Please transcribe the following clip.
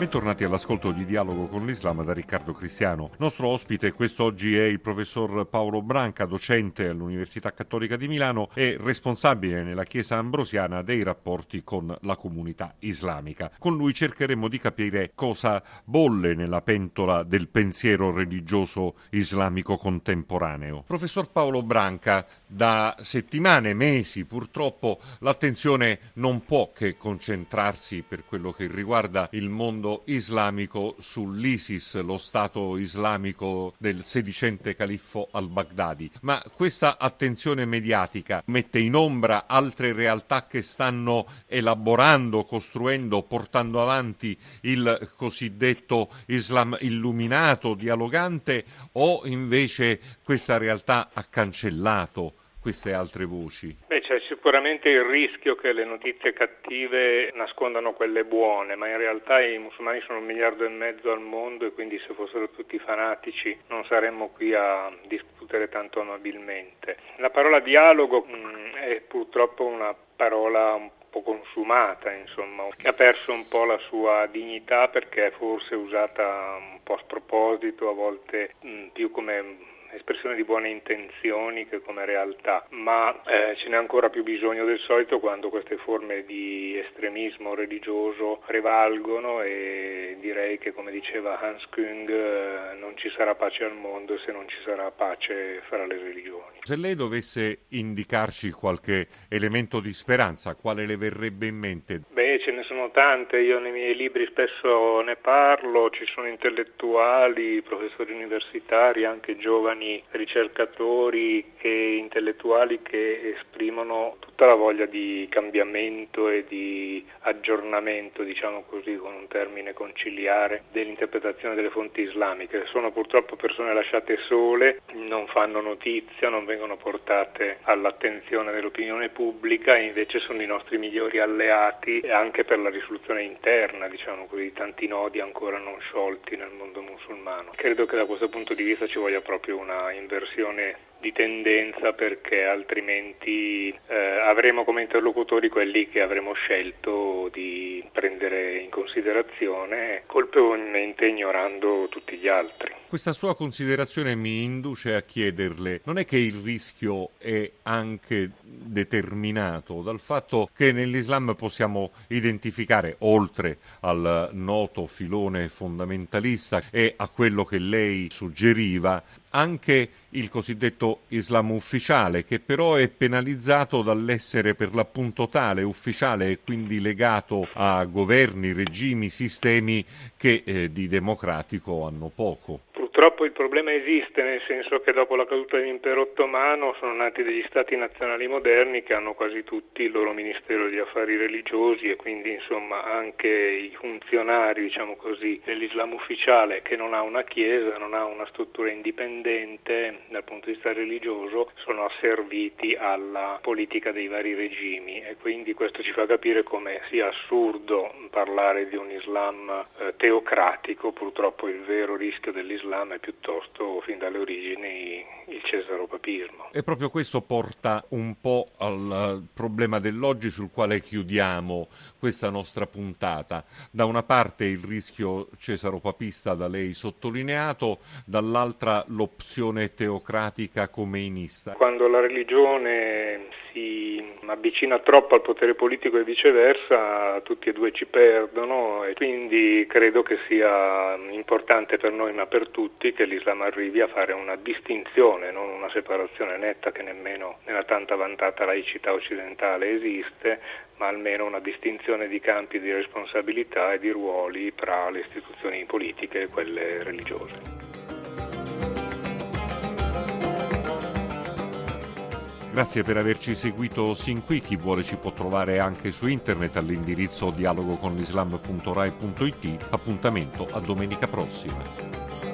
Bentornati all'ascolto di Dialogo con l'Islam da Riccardo Cristiano. Nostro ospite quest'oggi è il professor Paolo Branca, docente all'Università Cattolica di Milano e responsabile nella Chiesa Ambrosiana dei rapporti con la comunità islamica. Con lui cercheremo di capire cosa bolle nella pentola del pensiero religioso islamico contemporaneo. Professor Paolo Branca, da settimane, mesi, purtroppo l'attenzione non può che concentrarsi per quello che riguarda il mondo Stato islamico sull'ISIS, lo Stato islamico del sedicente califfo al-Baghdadi. Ma questa attenzione mediatica mette in ombra altre realtà che stanno elaborando, costruendo, portando avanti il cosiddetto Islam illuminato, dialogante, o invece questa realtà ha cancellato queste altre voci? Beh, c'è sicuramente il rischio che le notizie cattive nascondano quelle buone, ma in realtà i musulmani sono un miliardo e mezzo al mondo e quindi se fossero tutti fanatici non saremmo qui a discutere tanto amabilmente. La parola dialogo mh, mm, è purtroppo una parola un po' consumata, insomma, che ha perso un po' la sua dignità perché è forse usata un po' a sproposito, a volte mh, mm, più come espressione di buone intenzioni che come realtà, ma eh, ce n'è ancora più bisogno del solito quando queste forme di estremismo religioso prevalgono e direi che come diceva Hans Küng eh, non ci sarà pace al mondo se non ci sarà pace fra le religioni. Se lei dovesse indicarci qualche elemento di speranza, quale le verrebbe in mente? Beh, sono tante, io nei miei libri spesso ne parlo, ci sono intellettuali, professori universitari, anche giovani ricercatori e intellettuali che esprimono tutta la voglia di cambiamento e di aggiornamento, diciamo così, con un termine conciliare, dell'interpretazione delle fonti islamiche. Sono purtroppo persone lasciate sole, non fanno notizia, non vengono portate all'attenzione dell'opinione pubblica e invece sono i nostri migliori alleati anche per la risoluzione interna, diciamo così, tanti nodi ancora non sciolti nel mondo musulmano. Credo che da questo punto di vista ci voglia proprio una inversione di tendenza perché altrimenti eh, avremo come interlocutori quelli che avremo scelto di prendere in considerazione colpevolmente ignorando tutti gli altri. Questa sua considerazione mi induce a chiederle, non è che il rischio è anche determinato dal fatto che nell'Islam possiamo identificare, oltre al noto filone fondamentalista e a quello che lei suggeriva, anche il cosiddetto Islam ufficiale, che però è penalizzato dall'essere per l'appunto tale, ufficiale e quindi legato a governi, regimi, sistemi che eh, di democratico hanno poco. Purtroppo il problema esiste, nel senso che dopo la caduta dell'impero ottomano sono nati degli stati nazionali moderni che hanno quasi tutti il loro ministero di affari religiosi e quindi insomma anche i funzionari diciamo così, dell'Islam ufficiale che non ha una chiesa, non ha una struttura indipendente dal punto di vista religioso, sono asserviti alla politica dei vari regimi. E quindi questo ci fa capire come sia assurdo parlare di un Islam eh, teocratico, purtroppo il vero rischio dell'Islam è piuttosto fin dalle origini il cesaropapismo. E proprio questo porta un po' al problema dell'oggi sul quale chiudiamo questa nostra puntata. Da una parte il rischio cesaropapista da lei sottolineato, dall'altra l'opzione teocratica comeinista. Quando la religione si avvicina troppo al potere politico e viceversa, tutti e due ci perdono e quindi credo che sia importante per noi ma per tutti che l'Islam arrivi a fare una distinzione, non una separazione netta che nemmeno nella tanta vantata laicità occidentale esiste, ma almeno una distinzione di campi di responsabilità e di ruoli tra le istituzioni politiche e quelle religiose. Grazie per averci seguito sin qui. Chi vuole ci può trovare anche su internet all'indirizzo dialogoconlislam.rai.it. Appuntamento a domenica prossima.